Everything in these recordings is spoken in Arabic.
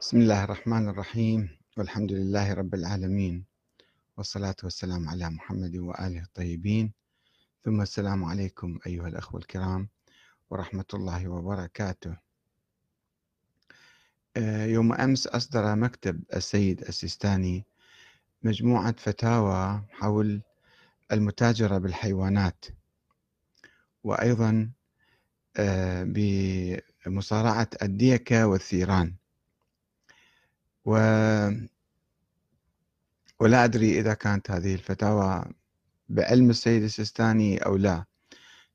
بسم الله الرحمن الرحيم. والحمد لله رب العالمين. والصلاة والسلام على محمد وآله الطيبين. ثم السلام عليكم أيها الأخوة الكرام ورحمة الله وبركاته. آه، يوم أمس أصدر مكتب السيد السيستاني مجموعة فتاوى حول المتاجرة بالحيوانات. وأيضا آه، بمصارعة الديكة والثيران. و ولا أدري إذا كانت هذه الفتاوى بعلم السيد السيستاني أو لا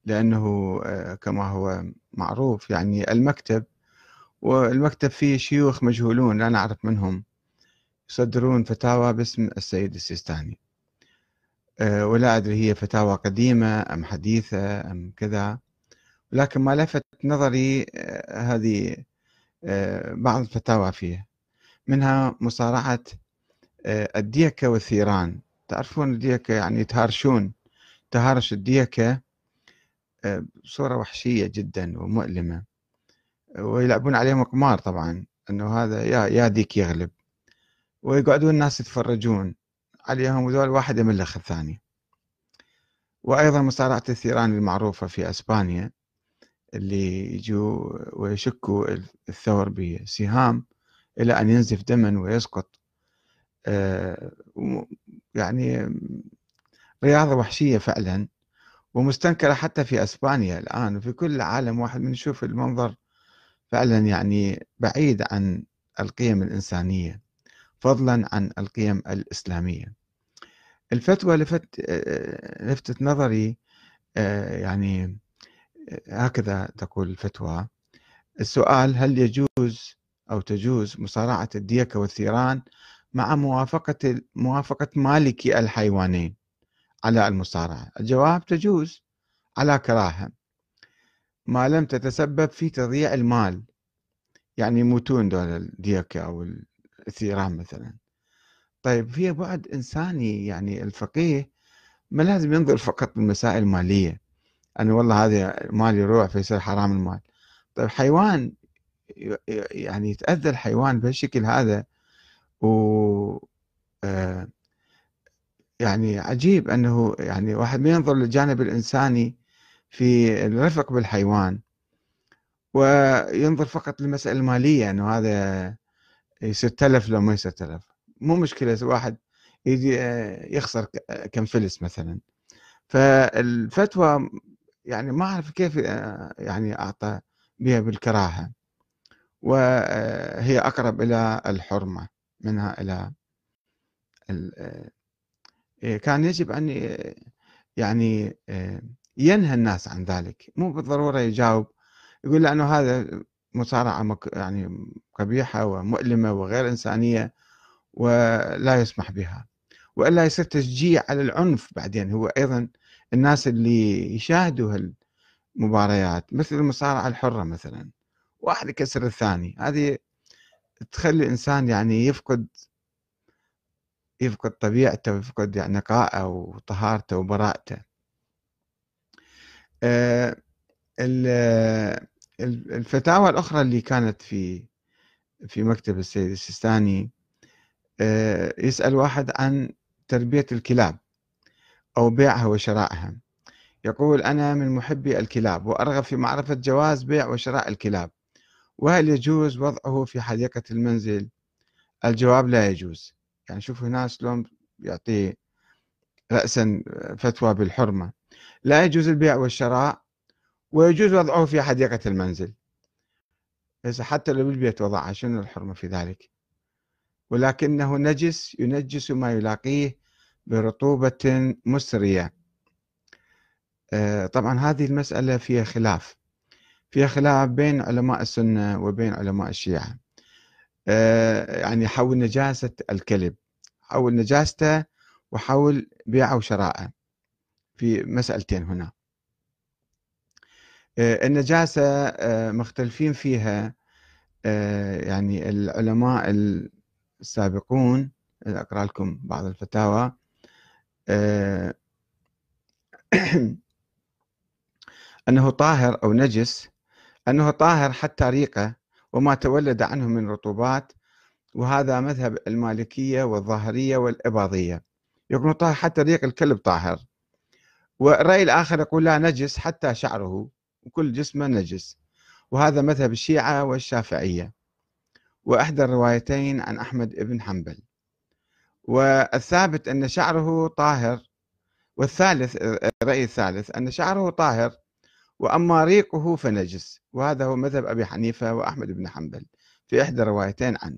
لأنه آه، كما هو معروف يعني المكتب والمكتب فيه شيوخ مجهولون لا نعرف منهم يصدرون فتاوى باسم السيد السيستاني. آه، ولا أدري هي فتاوى قديمة أم حديثة أم كذا ولكن ما لفت نظري آه، هذه بعض الفتاوى فيه منها مصارعة آه، الديكة والثيران. تعرفون الديكة يعني يتهارشون تهارش الديكة آه، بصورة وحشية جدا ومؤلمة. ويلعبون عليهم قمار طبعا إنه هذا يا يا ديك يغلب. ويقعدون الناس يتفرجون عليهم وذول واحد يملخ الثاني. وأيضا مصارعة الثيران المعروفة في أسبانيا اللي يجوا ويشكوا الثور بسهام. إلى أن ينزف دما ويسقط. آه، يعني رياضة وحشية فعلا ومستنكرة حتى في أسبانيا الآن وفي كل العالم واحد من يشوف المنظر فعلا يعني بعيد عن القيم الإنسانية فضلا عن القيم الإسلامية. الفتوى لفت آه، لفتت نظري آه، يعني هكذا تقول الفتوى. السؤال هل يجوز أو تجوز مصارعة الديكة والثيران مع موافقة موافقة مالكي الحيوانين على المصارعة. الجواب تجوز على كراهة. ما لم تتسبب في تضييع المال. يعني يموتون دول الديكة أو الثيران مثلا. طيب في بعد إنساني يعني الفقيه ما لازم ينظر فقط بالمسائل المالية. أنه والله هذا مال يروح فيصير حرام المال. طيب حيوان يعني يتأذى الحيوان بهالشكل هذا و آه، يعني عجيب أنه يعني واحد ما ينظر للجانب الإنساني في الرفق بالحيوان وينظر فقط للمسألة المالية أنه هذا يصير تلف لو ما يصير تلف مو مشكلة واحد يجي آه، يخسر كم فلس مثلا. فالفتوى يعني ما أعرف كيف آه، يعني أعطى بها بالكراهة. وهي أقرب إلى الحرمة منها إلى إيه، كان يجب أن يعني ينهى الناس عن ذلك. مو بالضرورة يجاوب يقول لأنه هذا مصارعة يعني قبيحة ومؤلمة وغير إنسانية ولا يسمح بها. وإلا يصير تشجيع على العنف بعدين. هو أيضا الناس اللي يشاهدوا هالمباريات مثل المصارعة الحرة مثلا. واحد يكسر الثاني. هذه تخلي الإنسان يعني يفقد يفقد طبيعته ويفقد يعني نقائه وطهارته وبراءته. آه، الفتاوى الأخرى اللي كانت في في مكتب السيد السيستاني آه، يسأل واحد عن تربية الكلاب أو بيعها وشرائها. يقول أنا من محبي الكلاب وأرغب في معرفة جواز بيع وشراء الكلاب. وهل يجوز وضعه في حديقة المنزل؟ الجواب لا يجوز. يعني شوف هنا شلون يعطي رأسا فتوى بالحرمة. لا يجوز البيع والشراء ويجوز وضعه في حديقة المنزل. إذا حتى لو بالبيت وضعها شنو الحرمة في ذلك؟ ولكنه نجس ينجس ما يلاقيه برطوبة مسرية. آه، طبعا هذه المسألة فيها خلاف. فيها خلاف بين علماء السنة وبين علماء الشيعة. آه، يعني حول نجاسة الكلب حول نجاسته وحول بيعه وشراءه في مسألتين هنا. آه، النجاسة آه، مختلفين فيها يعني العلماء السابقون أقرأ لكم بعض الفتاوى. أنه طاهر أو نجس أنه طاهر حتى ريقه وما تولد عنه من رطوبات وهذا مذهب المالكية والظاهرية والإباضية. يقولون طاهر حتى ريق الكلب طاهر. والرأي الآخر يقول لا نجس حتى شعره وكل جسمه نجس. وهذا مذهب الشيعة والشافعية. وإحدى الروايتين عن أحمد بن حنبل. والثابت أن شعره طاهر والثالث الرأي الثالث أن شعره طاهر. وأما ريقه فنجس وهذا هو مذهب أبي حنيفة وأحمد بن حنبل في إحدى الروايتين عنه.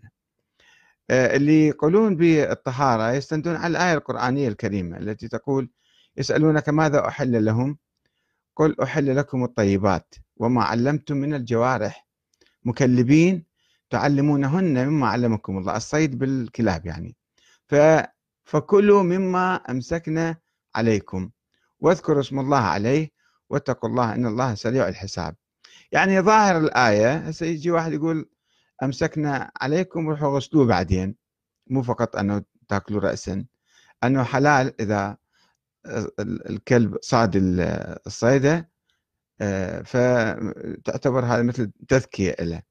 آه، اللي يقولون بالطهارة يستندون على الآية القرآنية الكريمة التي تقول يسألونك ماذا أحل لهم؟ قل أحل لكم الطيبات وما علمتم من الجوارح. مكلبين تعلمونهن مما علمكم الله. الصيد بالكلاب يعني. ف فكلوا مما أمسكنا عليكم واذكروا اسم الله عليه واتقوا الله إن الله سريع الحساب. يعني ظاهر الآية هسه يجي واحد يقول أمسكنا عليكم روحوا غسلوه بعدين. مو فقط أنه تاكلوا رأسا أنه حلال إذا الكلب صاد الصيدة آه، فتعتبر هذا مثل تذكية له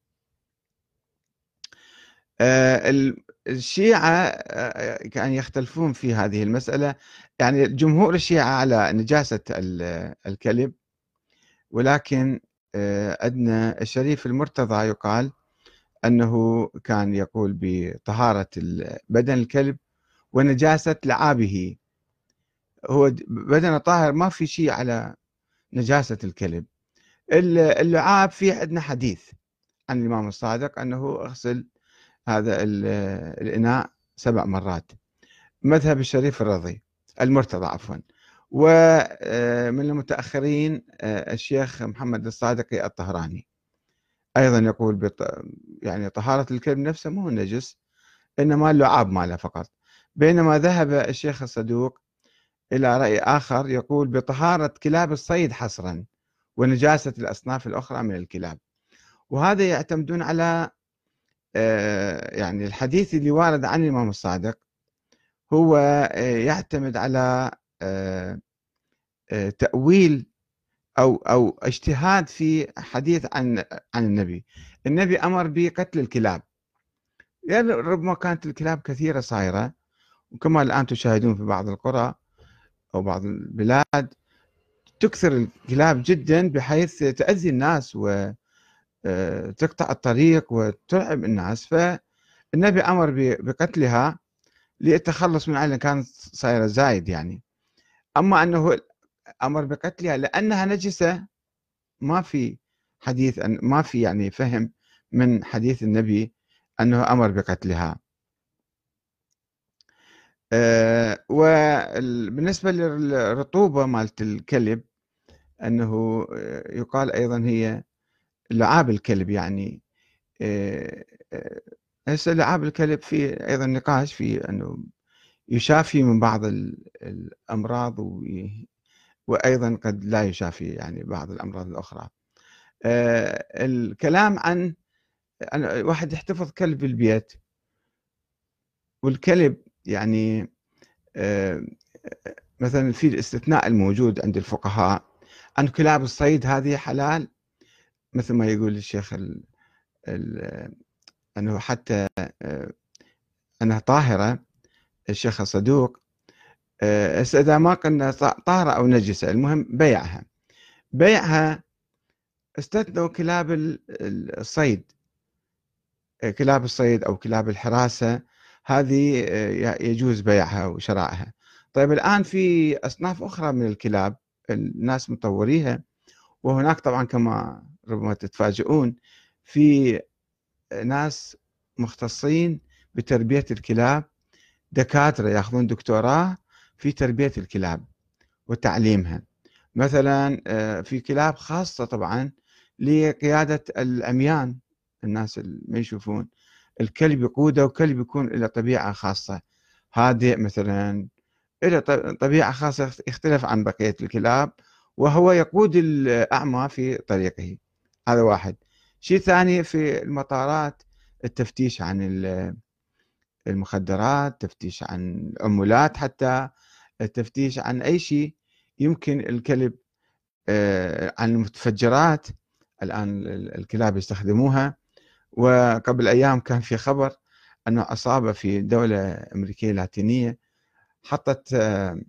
آه، الشيعة كان يختلفون في هذه المسألة. يعني جمهور الشيعة على نجاسة الكلب ولكن عندنا الشريف المرتضى يقال أنه كان يقول بطهارة بدن الكلب ونجاسة لعابه. هو بدن طاهر ما في شيء على نجاسة الكلب. اللعاب في عندنا حديث عن الإمام الصادق أنه اغسل هذا الإناء سبع مرات. مذهب الشريف الرضي المرتضى عفوا. ومن المتأخرين آه، الشيخ محمد الصادقي الطهراني. أيضا يقول بط... يعني طهارة الكلب نفسه مو نجس إنما اللعاب ماله فقط. بينما ذهب الشيخ الصدوق إلى رأي آخر يقول بطهارة كلاب الصيد حصرا ونجاسة الأصناف الأخرى من الكلاب. وهذا يعتمدون على آه، يعني الحديث اللي وارد عن الإمام الصادق هو آه، يعتمد على آه، تأويل أو أو اجتهاد في حديث عن عن النبي. النبي أمر بقتل الكلاب. يعني ربما كانت الكلاب كثيرة صايرة وكما الآن تشاهدون في بعض القرى أو بعض البلاد تكثر الكلاب جدا بحيث تأذي الناس وتقطع آه، الطريق وترعب الناس. فالنبي أمر بقتلها للتخلص من أن كانت صايرة زايد يعني. أما أنه أمر بقتلها لأنها نجسة ما في حديث ما في يعني فهم من حديث النبي أنه أمر بقتلها. آه، وبالنسبة للرطوبة مالت الكلب أنه آه، يقال أيضا هي لعاب الكلب يعني آه، هسه لعاب الكلب في أيضا نقاش في أنه يشافي من بعض الأمراض وأيضا قد لا يشافي يعني بعض الأمراض الأخرى. الكلام عن واحد يحتفظ كلب بالبيت والكلب يعني آه، مثلا في الاستثناء الموجود عند الفقهاء أن كلاب الصيد هذه حلال؟ مثل ما يقول الشيخ ال ال أنه حتى آه، أنها طاهرة الشيخ الصدوق آه، إذا ما قلنا طاهرة أو نجسة المهم بيعها. بيعها استثنوا كلاب الصيد. كلاب الصيد أو كلاب الحراسة هذه آه، يجوز بيعها وشرائها. طيب الآن في أصناف أخرى من الكلاب الناس مطوريها وهناك طبعا كما ربما تتفاجئون في ناس مختصين بتربية الكلاب دكاترة ياخذون دكتوراه في تربية الكلاب وتعليمها. مثلا آه، في كلاب خاصة طبعا لقيادة العميان الناس اللي ما يشوفون. الكلب يقوده وكلب يكون له طبيعة خاصة. هادئ مثلا له طبيعة خاصة يختلف عن بقية الكلاب وهو يقود الأعمى في طريقه. هذا واحد. شيء ثاني في المطارات التفتيش عن المخدرات تفتيش عن العمولات حتى التفتيش عن أي شيء. يمكن الكلب آه، عن المتفجرات. الآن الكلاب يستخدموها. وقبل أيام كان في خبر أنه أصاب في دولة أمريكية لاتينية حطت آه،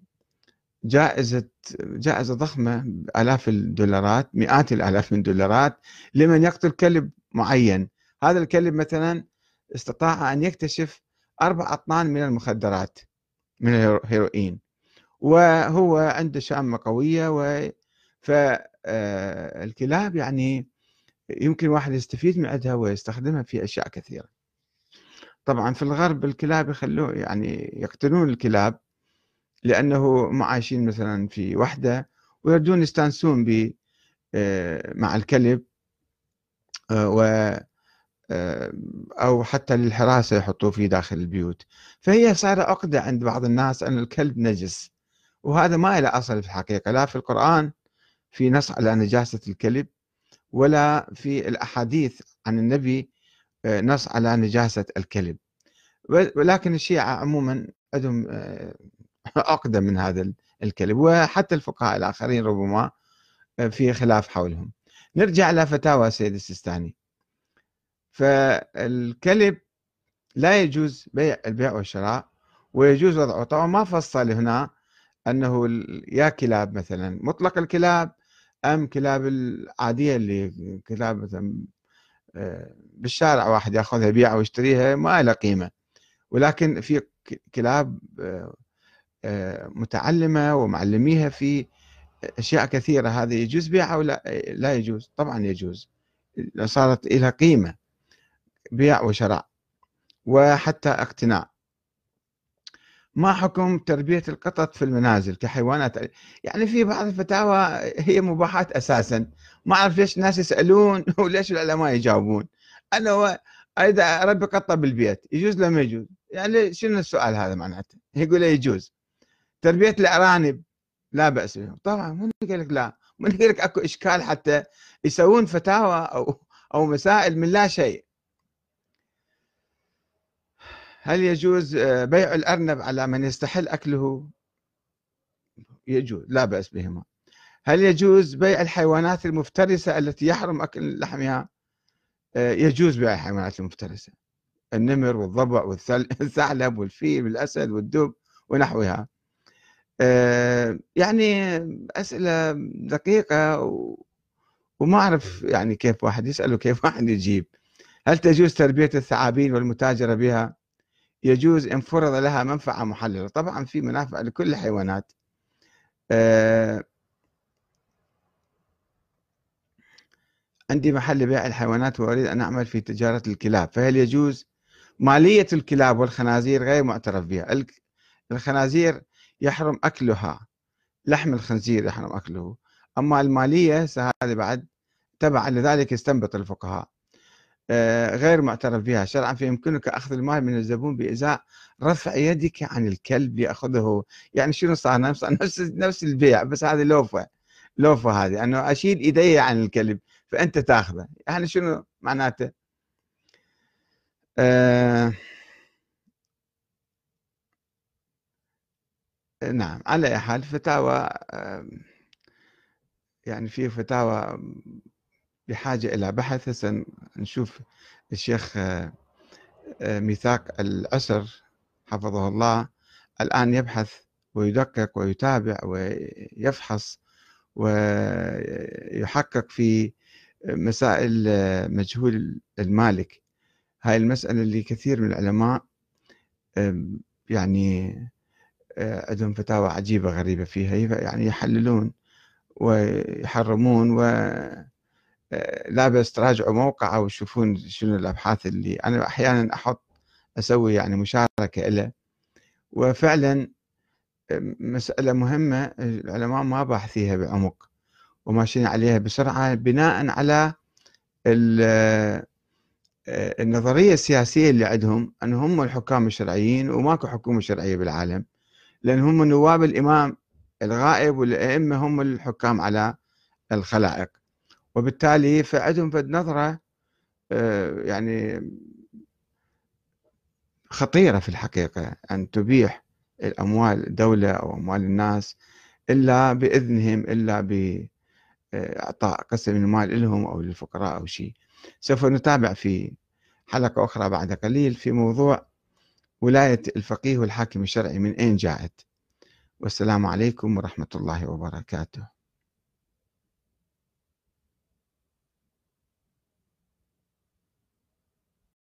جائزة جائزة ضخمة آلاف الدولارات مئات الآلاف من الدولارات لمن يقتل كلب معين. هذا الكلب مثلا استطاع أن يكتشف أربع أطنان من المخدرات من الهيروين وهو عنده شامة قوية و فالكلاب آه، يعني يمكن واحد يستفيد من عندها ويستخدمها في أشياء كثيرة. طبعا في الغرب الكلاب يخلوه يعني يقتلون الكلاب لأنه عايشين مثلا في وحدة ويردون يستانسون ب آه، مع الكلب آه، و آه، أو حتى للحراسة يحطوه في داخل البيوت. فهي صار عقدة عند بعض الناس أن الكلب نجس. وهذا ما له أصل في الحقيقة لا في القرآن في نص على نجاسة الكلب ولا في الأحاديث عن النبي نص على نجاسة الكلب. ولكن الشيعة عموما عندهم أقدم من هذا الكلب وحتى الفقهاء الآخرين ربما آه، في خلاف حولهم. نرجع إلى فتاوى سيد السيستاني. فالكلب لا يجوز بيع البيع والشراء ويجوز وضعه طبعا ما فصل هنا أنه يا كلاب مثلا مطلق الكلاب أم كلاب العادية اللي كلاب مثلا آه، بالشارع واحد يأخذها يبيعها ويشتريها ما لها قيمة. ولكن في كلاب آه، متعلمة ومعلميها في أشياء كثيرة. هذا يجوز بيعها ولا؟ لا يجوز. طبعا يجوز. صارت لها قيمة بيع وشراء وحتى اقتناء ما حكم تربية القطط في المنازل كحيوانات؟ يعني في بعض الفتاوى هي مباحات أساسا. ما أعرف ليش الناس يسألون وليش العلماء يجاوبون. أنا إذا أربي قطة بالبيت يجوز ولا ما يجوز؟ يعني شنو السؤال هذا معناته؟ يقول يجوز. تربية الأرانب لا بأس بهم طبعا من قال لك لا من قال لك أكو إشكال حتى يسوون فتاوى أو أو مسائل من لا شيء. هل يجوز آه، بيع الأرنب على من يستحل أكله؟ يجوز لا بأس بهما. هل يجوز بيع الحيوانات المفترسة التي يحرم أكل لحمها؟ آه، يجوز بيع الحيوانات المفترسة. النمر والضبع والثعلب والفيل والأسد والدب ونحوها. آه، يعني أسئلة دقيقة وما أعرف يعني كيف واحد يسأل وكيف واحد يجيب. هل تجوز تربية الثعابين والمتاجرة بها؟ يجوز إن فرض لها منفعة محللة. طبعا في منافع لكل الحيوانات آه، عندي محل بيع الحيوانات وأريد أن أعمل في تجارة الكلاب. فهل يجوز مالية الكلاب والخنازير؟ غير معترف بها. الخنازير يحرم أكلها. لحم الخنزير يحرم أكله. أما المالية هذه بعد تبعا لذلك يستنبط الفقهاء. آه، غير معترف بها. شرعا فيمكنك أخذ المال من الزبون بإزاء رفع يدك عن الكلب يأخذه. يعني شنو صار؟ نفس نفس البيع. بس هذه لوفة لوفة هذه. أنه أشيل إيدي عن الكلب فأنت تأخذه. يعني شنو معناته؟ آه نعم على أي حال فتاوى يعني في فتاوى بحاجة إلى بحث هسه نشوف الشيخ آه، ميثاق العسر حفظه الله الآن يبحث ويدقق ويتابع ويفحص ويحقق في مسائل آه، مجهول المالك. هاي المسألة اللي كثير من العلماء يعني عندهم فتاوى عجيبة غريبة فيها يعني يحللون ويحرمون و لا بس تراجعوا موقع أو تشوفون شنو الأبحاث اللي أنا أحيانا أحط أسوي يعني مشاركة له وفعلا مسألة مهمة العلماء ما باحثيها بعمق وماشيين عليها بسرعة بناء على النظرية السياسية اللي عندهم أن هم الحكام الشرعيين وماكو حكومة شرعية بالعالم. لأن هم نواب الإمام الغائب والأئمة هم الحكام على الخلائق. وبالتالي فعندهم فد نظرة آه، يعني خطيرة في الحقيقة أن تبيح الأموال الدولة أو أموال الناس إلا بإذنهم إلا بإعطاء قسم من المال لهم أو للفقراء أو شيء. سوف نتابع في حلقة أخرى بعد قليل في موضوع ولاية الفقيه والحاكم الشرعي من أين جاءت؟ والسلام عليكم ورحمة الله وبركاته.